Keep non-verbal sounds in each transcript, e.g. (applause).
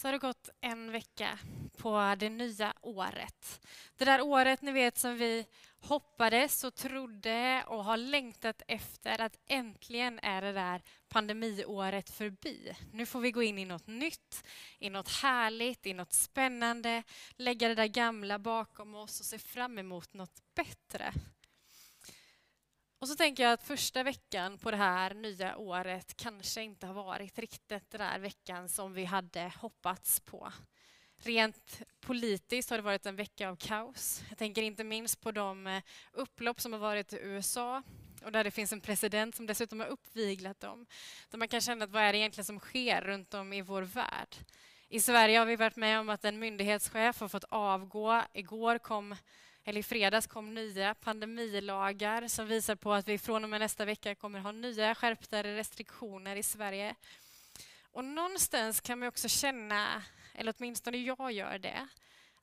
så har det gått en vecka på det nya året. Det där året ni vet som vi hoppades och trodde och har längtat efter att äntligen är det där pandemiåret förbi. Nu får vi gå in i något nytt, i något härligt, i något spännande, lägga det där gamla bakom oss och se fram emot något bättre. Och så tänker jag att första veckan på det här nya året kanske inte har varit riktigt den där veckan som vi hade hoppats på. Rent politiskt har det varit en vecka av kaos. Jag tänker inte minst på de eh, upplopp som har varit i USA och där det finns en president som dessutom har uppviglat dem. Där man kan känna att vad är det egentligen som sker runt om i vår värld? I Sverige har vi varit med om att en myndighetschef har fått avgå. Igår kom eller i fredags kom nya pandemilagar som visar på att vi från och med nästa vecka kommer ha nya skärpta restriktioner i Sverige. Och någonstans kan man också känna, eller åtminstone jag gör det,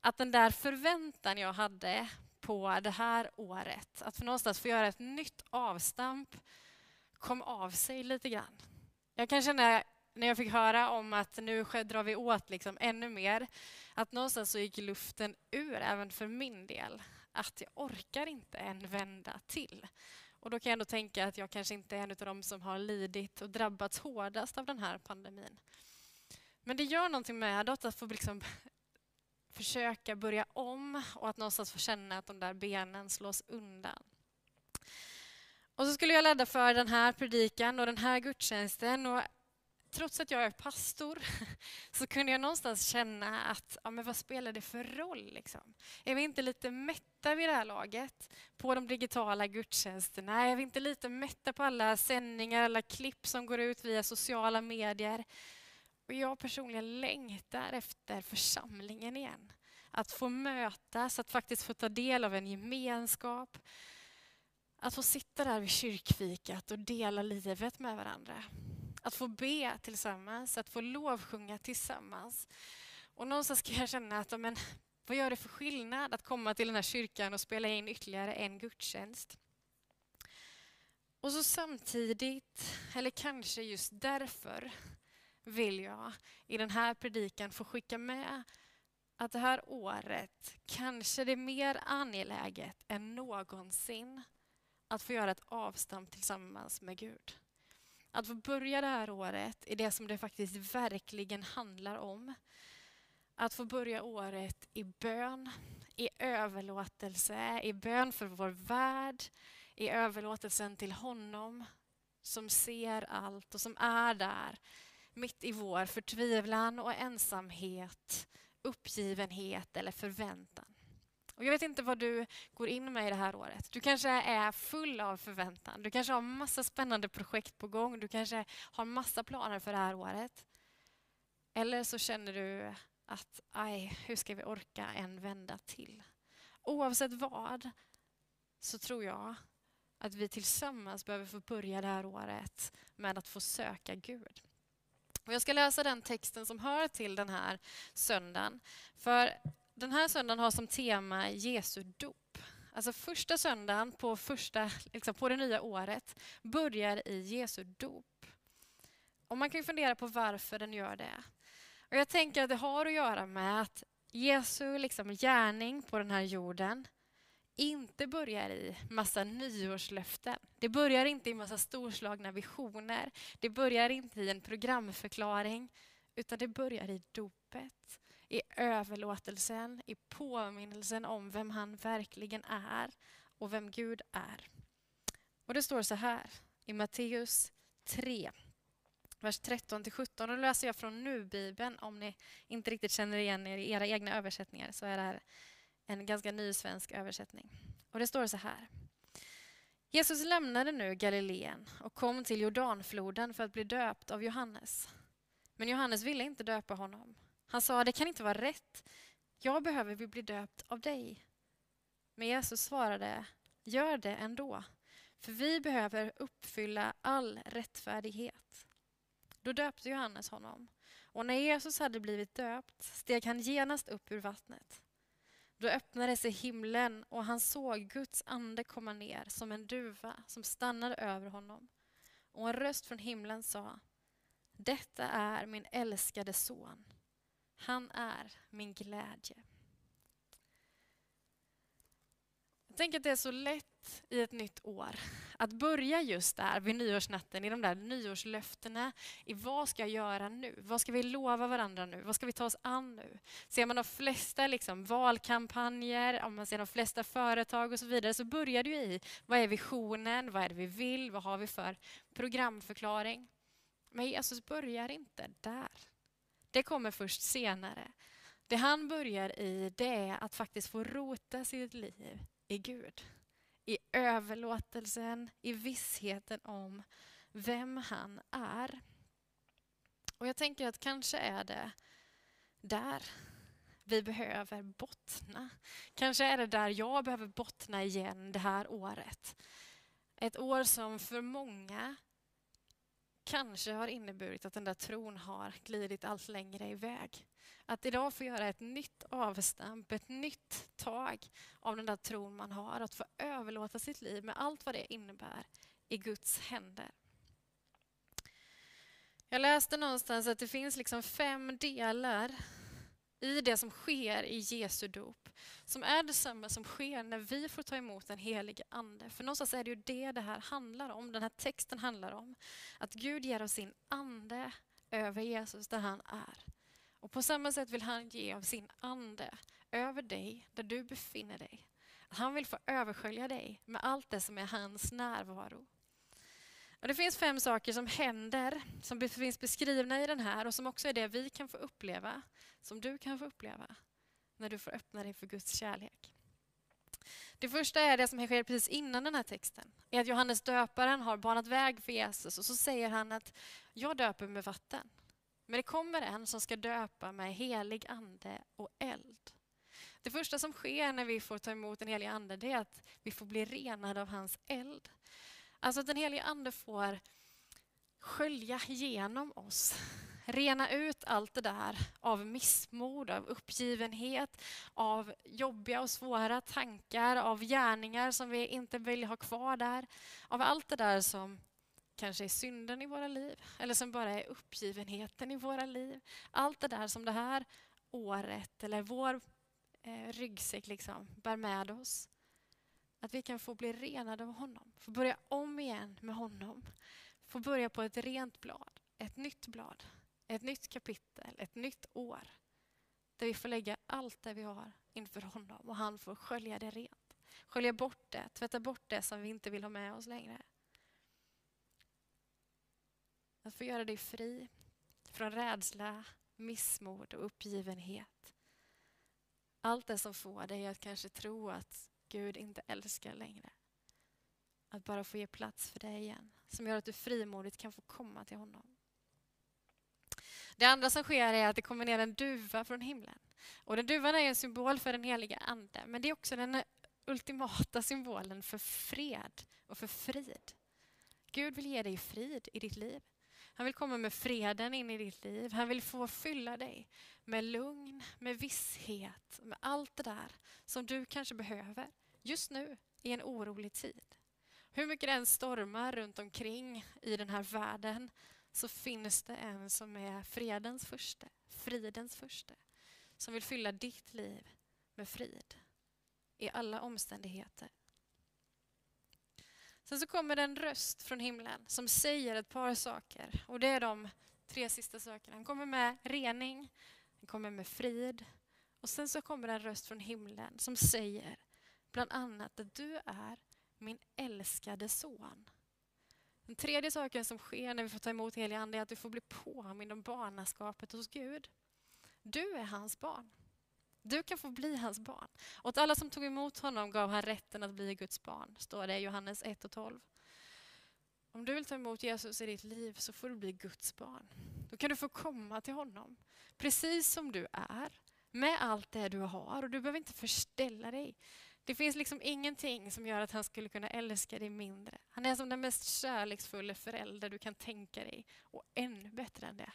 att den där förväntan jag hade på det här året, att för någonstans få göra ett nytt avstamp, kom av sig lite grann. Jag kan känna när jag fick höra om att nu drar vi åt liksom ännu mer, att någonstans så gick luften ur även för min del. Att jag orkar inte en vända till. Och då kan jag ändå tänka att jag kanske inte är en av de som har lidit och drabbats hårdast av den här pandemin. Men det gör någonting med att få liksom (laughs) försöka börja om och att någonstans få känna att de där benen slås undan. Och så skulle jag ladda för den här predikan och den här gudstjänsten och trots att jag är pastor (laughs) så kunde jag någonstans känna att ja, men vad spelar det för roll? Liksom? Är vi inte lite mätta vid det här laget på de digitala gudstjänsterna? Är vi inte lite mätta på alla sändningar, alla klipp som går ut via sociala medier? Och jag personligen längtar efter församlingen igen. Att få mötas, att faktiskt få ta del av en gemenskap. Att få sitta där vid kyrkfikat och dela livet med varandra. Att få be tillsammans, att få lovsjunga tillsammans. Och någonstans ska jag känna att men, vad gör det för skillnad att komma till den här kyrkan och spela in ytterligare en gudstjänst? Och så samtidigt, eller kanske just därför, vill jag i den här predikan få skicka med att det här året kanske det är mer angeläget än någonsin att få göra ett avstamp tillsammans med Gud. Att få börja det här året i det som det faktiskt verkligen handlar om. Att få börja året i bön, i överlåtelse, i bön för vår värld, i överlåtelsen till honom som ser allt och som är där mitt i vår förtvivlan och ensamhet, uppgivenhet eller förväntan. Och jag vet inte vad du går in med i det här året. Du kanske är full av förväntan. Du kanske har massa spännande projekt på gång. Du kanske har massa planer för det här året. Eller så känner du att, aj, hur ska vi orka en vända till? Oavsett vad så tror jag att vi tillsammans behöver få börja det här året med att få söka Gud. Och jag ska läsa den texten som hör till den här söndagen. För den här söndagen har som tema Jesu dop. Alltså första söndagen på, första, liksom på det nya året börjar i Jesu dop. Och man kan fundera på varför den gör det. Och jag tänker att det har att göra med att Jesu liksom gärning på den här jorden inte börjar i massa nyårslöften. Det börjar inte i massa storslagna visioner. Det börjar inte i en programförklaring, utan det börjar i dopet i överlåtelsen, i påminnelsen om vem han verkligen är och vem Gud är. Och Det står så här i Matteus 3, vers 13-17. Och läser jag från Nu-bibeln. Om ni inte riktigt känner igen er i era egna översättningar så är det här en ganska ny svensk översättning. Och Det står så här. Jesus lämnade nu Galileen och kom till Jordanfloden för att bli döpt av Johannes. Men Johannes ville inte döpa honom han sa, det kan inte vara rätt. Jag behöver bli döpt av dig. Men Jesus svarade, gör det ändå. För vi behöver uppfylla all rättfärdighet. Då döpte Johannes honom. Och när Jesus hade blivit döpt steg han genast upp ur vattnet. Då öppnade sig himlen och han såg Guds ande komma ner som en duva som stannade över honom. Och en röst från himlen sa Detta är min älskade son han är min glädje. Jag tänker att det är så lätt i ett nytt år att börja just där vid nyårsnatten, i de där nyårslöftena. I vad ska jag göra nu? Vad ska vi lova varandra nu? Vad ska vi ta oss an nu? Ser man de flesta liksom, valkampanjer, om man ser de flesta företag och så vidare, så börjar det ju i vad är visionen? Vad är det vi vill? Vad har vi för programförklaring? Men Jesus börjar inte där. Det kommer först senare. Det han börjar i det är att faktiskt få rota sitt liv i Gud. I överlåtelsen, i vissheten om vem han är. Och jag tänker att kanske är det där vi behöver bottna. Kanske är det där jag behöver bottna igen det här året. Ett år som för många kanske har inneburit att den där tron har glidit allt längre iväg. Att idag få göra ett nytt avstamp, ett nytt tag av den där tron man har. Att få överlåta sitt liv med allt vad det innebär i Guds händer. Jag läste någonstans att det finns liksom fem delar i det som sker i Jesu dop som är detsamma som sker när vi får ta emot den helige Ande. För någonstans är det ju det det här handlar om, den här texten handlar om. Att Gud ger oss sin ande över Jesus där han är. Och på samma sätt vill han ge av sin ande över dig, där du befinner dig. Han vill få överskölja dig med allt det som är hans närvaro. Och det finns fem saker som händer, som finns beskrivna i den här och som också är det vi kan få uppleva, som du kan få uppleva när du får öppna dig för Guds kärlek. Det första är det som sker precis innan den här texten. Är att Johannes döparen har banat väg för Jesus och så säger han att jag döper med vatten. Men det kommer en som ska döpa med helig ande och eld. Det första som sker när vi får ta emot den helige ande det är att vi får bli renade av hans eld. Alltså att den helige ande får skölja genom oss. Rena ut allt det där av missmod, av uppgivenhet, av jobbiga och svåra tankar, av gärningar som vi inte vill ha kvar där. Av allt det där som kanske är synden i våra liv eller som bara är uppgivenheten i våra liv. Allt det där som det här året eller vår eh, ryggsäck liksom bär med oss. Att vi kan få bli renade av honom, få börja om igen med honom. Få börja på ett rent blad, ett nytt blad, ett nytt kapitel, ett nytt år. Där vi får lägga allt det vi har inför honom och han får skölja det rent. Skölja bort det, tvätta bort det som vi inte vill ha med oss längre. Att få göra dig fri från rädsla, missmod och uppgivenhet. Allt det som får dig att kanske tro att Gud inte älskar längre. Att bara få ge plats för dig igen, som gör att du frimodigt kan få komma till honom. Det andra som sker är att det kommer ner en duva från himlen. Och den duvan är en symbol för den heliga Ande, men det är också den ultimata symbolen för fred och för frid. Gud vill ge dig frid i ditt liv. Han vill komma med freden in i ditt liv. Han vill få fylla dig med lugn, med visshet, med allt det där som du kanske behöver just nu i en orolig tid. Hur mycket det än stormar runt omkring i den här världen så finns det en som är fredens första, fridens första, som vill fylla ditt liv med frid i alla omständigheter. Sen så kommer det en röst från himlen som säger ett par saker. Och det är de tre sista sakerna. Han kommer med rening, han kommer med frid och sen så kommer det en röst från himlen som säger bland annat att du är min älskade son. Den tredje saken som sker när vi får ta emot helig ande är att du får bli påmind om barnaskapet hos Gud. Du är hans barn. Du kan få bli hans barn. Åt alla som tog emot honom gav han rätten att bli Guds barn, står det i Johannes 1 och 12. Om du vill ta emot Jesus i ditt liv så får du bli Guds barn. Då kan du få komma till honom precis som du är, med allt det du har och du behöver inte förställa dig. Det finns liksom ingenting som gör att han skulle kunna älska dig mindre. Han är som den mest kärleksfulla förälder du kan tänka dig och ännu bättre än det.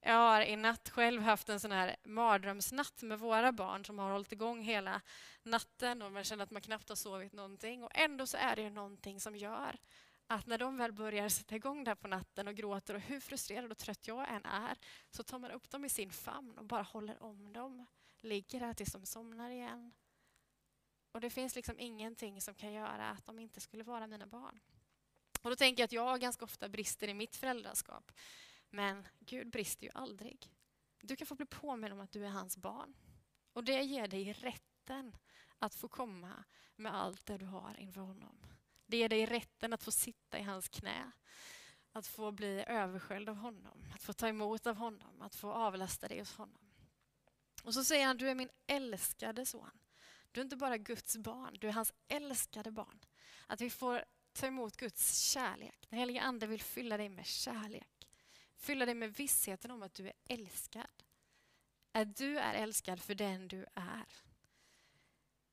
Jag har i natt själv haft en sån här mardrömsnatt med våra barn som har hållit igång hela natten och man känner att man knappt har sovit någonting. Och ändå så är det någonting som gör att när de väl börjar sätta igång där på natten och gråter och hur frustrerad och trött jag än är så tar man upp dem i sin famn och bara håller om dem. Ligger där tills de somnar igen. Och det finns liksom ingenting som kan göra att de inte skulle vara mina barn. Och då tänker jag att jag ganska ofta brister i mitt föräldraskap. Men Gud brister ju aldrig. Du kan få bli påminn om att du är hans barn. Och det ger dig rätten att få komma med allt det du har inför honom. Det ger dig rätten att få sitta i hans knä. Att få bli översköljd av honom, att få ta emot av honom, att få avlasta dig hos honom. Och så säger han, du är min älskade son. Du är inte bara Guds barn, du är hans älskade barn. Att vi får ta emot Guds kärlek. Den helige Ande vill fylla dig med kärlek. Fylla dig med vissheten om att du är älskad. Att du är älskad för den du är.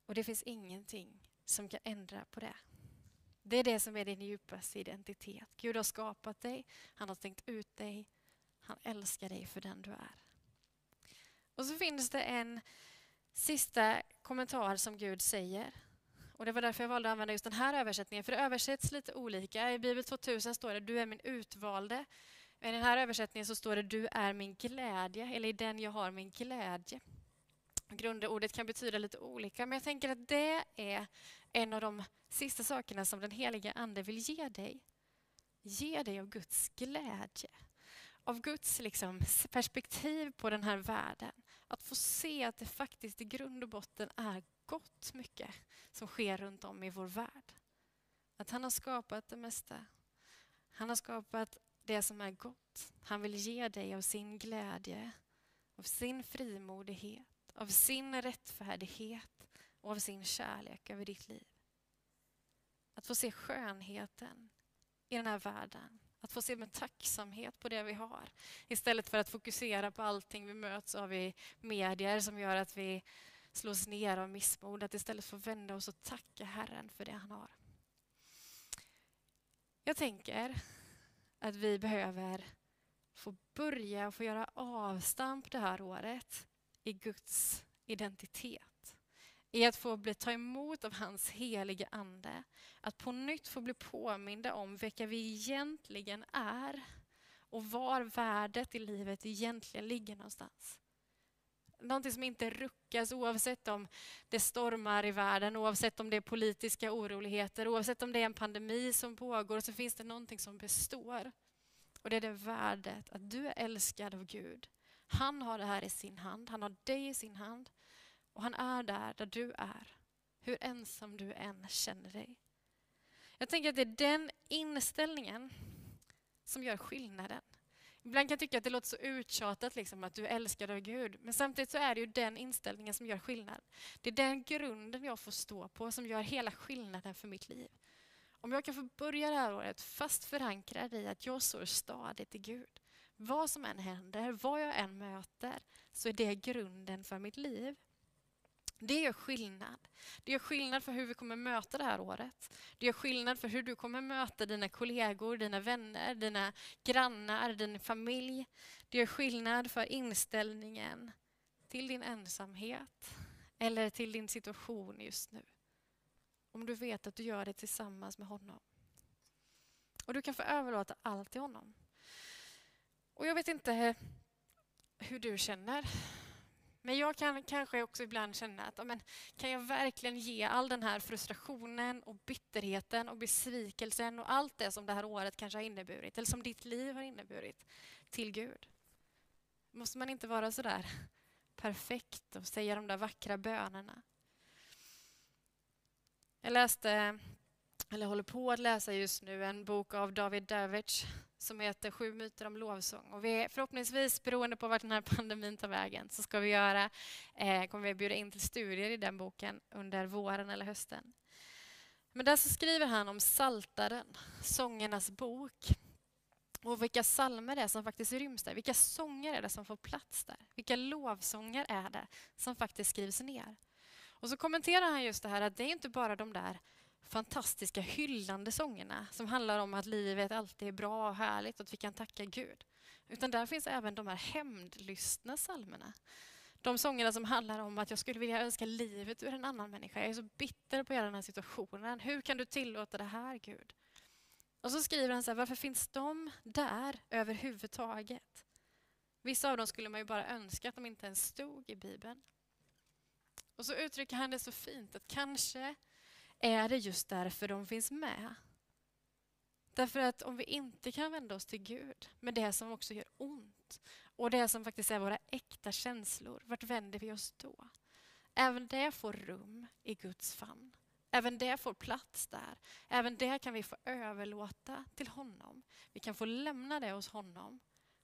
Och det finns ingenting som kan ändra på det. Det är det som är din djupaste identitet. Gud har skapat dig, han har tänkt ut dig, han älskar dig för den du är. Och så finns det en sista kommentar som Gud säger. Och Det var därför jag valde att använda just den här översättningen, för det översätts lite olika. I Bibel 2000 står det du är min utvalde. I den här översättningen så står det du är min glädje, eller i den jag har min glädje. Grundordet kan betyda lite olika, men jag tänker att det är en av de sista sakerna som den heliga Ande vill ge dig. Ge dig av Guds glädje. Av Guds liksom, perspektiv på den här världen. Att få se att det faktiskt i grund och botten är gott mycket som sker runt om i vår värld. Att han har skapat det mesta. Han har skapat det som är gott. Han vill ge dig av sin glädje, av sin frimodighet, av sin rättfärdighet och av sin kärlek över ditt liv. Att få se skönheten i den här världen. Att få se med tacksamhet på det vi har istället för att fokusera på allting vi möts av i medier som gör att vi slås ner av missmod. Att istället få vända oss och tacka Herren för det han har. Jag tänker att vi behöver få börja och få göra avstamp det här året i Guds identitet. I att få bli, ta emot av hans helige Ande. Att på nytt få bli påminda om vilka vi egentligen är och var värdet i livet egentligen ligger någonstans. Någonting som inte ruckas oavsett om det stormar i världen, oavsett om det är politiska oroligheter, oavsett om det är en pandemi som pågår, så finns det någonting som består. Och det är det värdet att du är älskad av Gud. Han har det här i sin hand, han har dig i sin hand och han är där, där du är. Hur ensam du än känner dig. Jag tänker att det är den inställningen som gör skillnaden. Ibland kan jag tycka att det låter så uttjatat liksom, att du är älskad av Gud. Men samtidigt så är det ju den inställningen som gör skillnad. Det är den grunden jag får stå på som gör hela skillnaden för mitt liv. Om jag kan få börja det här året fast förankrad i att jag står stadigt i Gud. Vad som än händer, vad jag än möter, så är det grunden för mitt liv. Det gör skillnad. Det gör skillnad för hur vi kommer möta det här året. Det gör skillnad för hur du kommer möta dina kollegor, dina vänner, dina grannar, din familj. Det gör skillnad för inställningen till din ensamhet eller till din situation just nu. Om du vet att du gör det tillsammans med honom. Och du kan få överlåta allt till honom. Och jag vet inte hur du känner. Men jag kan kanske också ibland känna att men, kan jag verkligen ge all den här frustrationen och bitterheten och besvikelsen och allt det som det här året kanske har inneburit, eller som ditt liv har inneburit, till Gud? Måste man inte vara så där perfekt och säga de där vackra bönerna? Jag läste, eller håller på att läsa just nu, en bok av David Davidge som heter Sju myter om lovsång. Och vi förhoppningsvis, beroende på vart den här pandemin tar vägen, så ska vi göra, eh, kommer vi bjuda in till studier i den boken under våren eller hösten. Men där så skriver han om Saltaren, sångernas bok. Och vilka salmer det är som faktiskt ryms där. Vilka sånger är det som får plats där? Vilka lovsånger är det som faktiskt skrivs ner? Och så kommenterar han just det här att det är inte bara de där fantastiska hyllande sångerna som handlar om att livet alltid är bra och härligt och att vi kan tacka Gud. Utan där finns även de här hämndlystna psalmerna. De sångerna som handlar om att jag skulle vilja önska livet ur en annan människa. Jag är så bitter på hela den här situationen. Hur kan du tillåta det här, Gud? Och så skriver han så här, varför finns de där överhuvudtaget? Vissa av dem skulle man ju bara önska att de inte ens stod i Bibeln. Och så uttrycker han det så fint att kanske är det just därför de finns med. Därför att om vi inte kan vända oss till Gud med det som också gör ont och det som faktiskt är våra äkta känslor, vart vänder vi oss då? Även det får rum i Guds famn. Även det får plats där. Även det kan vi få överlåta till honom. Vi kan få lämna det hos honom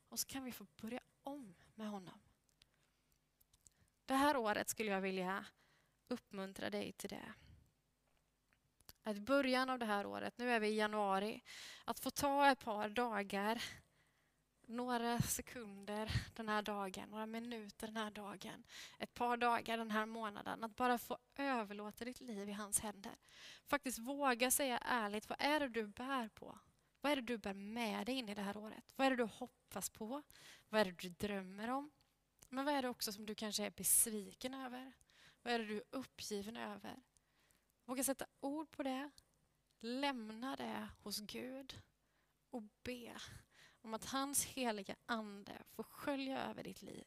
och så kan vi få börja om med honom. Det här året skulle jag vilja uppmuntra dig till det. Att början av det här året, nu är vi i januari, att få ta ett par dagar, några sekunder den här dagen, några minuter den här dagen, ett par dagar den här månaden, att bara få överlåta ditt liv i hans händer. Faktiskt våga säga ärligt, vad är det du bär på? Vad är det du bär med dig in i det här året? Vad är det du hoppas på? Vad är det du drömmer om? Men vad är det också som du kanske är besviken över? Vad är det du är uppgiven över? Våga sätta ord på det. Lämna det hos Gud och be om att hans heliga ande får skölja över ditt liv.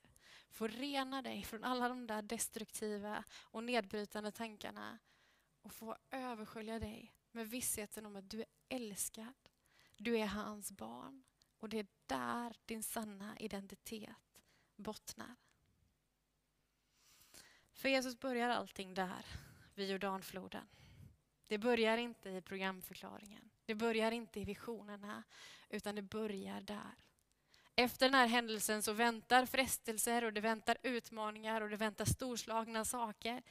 Får rena dig från alla de där destruktiva och nedbrytande tankarna och få överskölja dig med vissheten om att du är älskad. Du är hans barn och det är där din sanna identitet bottnar. För Jesus börjar allting där, vid Jordanfloden. Det börjar inte i programförklaringen. Det börjar inte i visionerna, utan det börjar där. Efter den här händelsen så väntar frestelser och det väntar utmaningar och det väntar storslagna saker.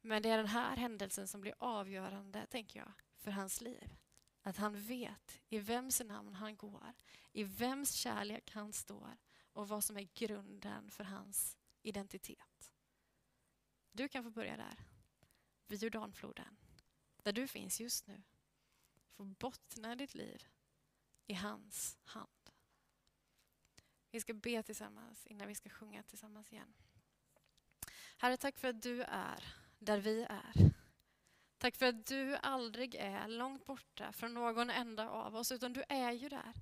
Men det är den här händelsen som blir avgörande, tänker jag, för hans liv. Att han vet i vems namn han går, i vems kärlek han står och vad som är grunden för hans identitet. Du kan få börja där, vid Jordanfloden, där du finns just nu. Få bottna ditt liv i hans hand. Vi ska be tillsammans innan vi ska sjunga tillsammans igen. Herre, tack för att du är där vi är. Tack för att du aldrig är långt borta från någon enda av oss, utan du är ju där.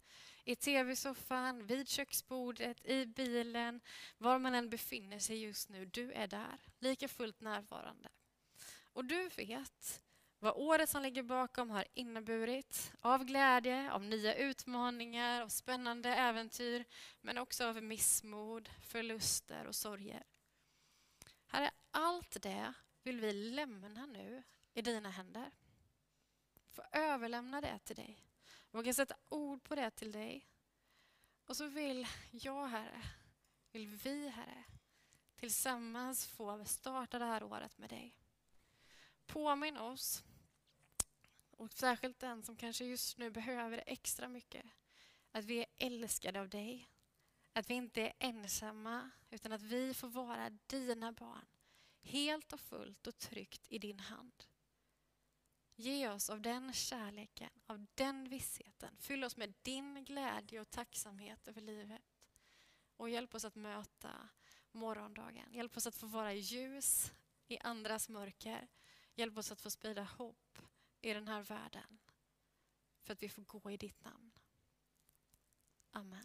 I tv-soffan, vid köksbordet, i bilen, var man än befinner sig just nu. Du är där, lika fullt närvarande. Och du vet vad året som ligger bakom har inneburit av glädje, av nya utmaningar, av spännande äventyr, men också av missmod, förluster och sorger. Herre, allt det vill vi lämna nu i dina händer. Få överlämna det till dig. Våga sätta ord på det till dig. Och så vill jag, Herre, vill vi, Herre, tillsammans få starta det här året med dig. Påminn oss, och särskilt den som kanske just nu behöver det extra mycket, att vi är älskade av dig. Att vi inte är ensamma, utan att vi får vara dina barn. Helt och fullt och tryggt i din hand. Ge oss av den kärleken, av den vissheten. Fyll oss med din glädje och tacksamhet över livet. Och hjälp oss att möta morgondagen. Hjälp oss att få vara ljus i andras mörker. Hjälp oss att få sprida hopp i den här världen. För att vi får gå i ditt namn. Amen.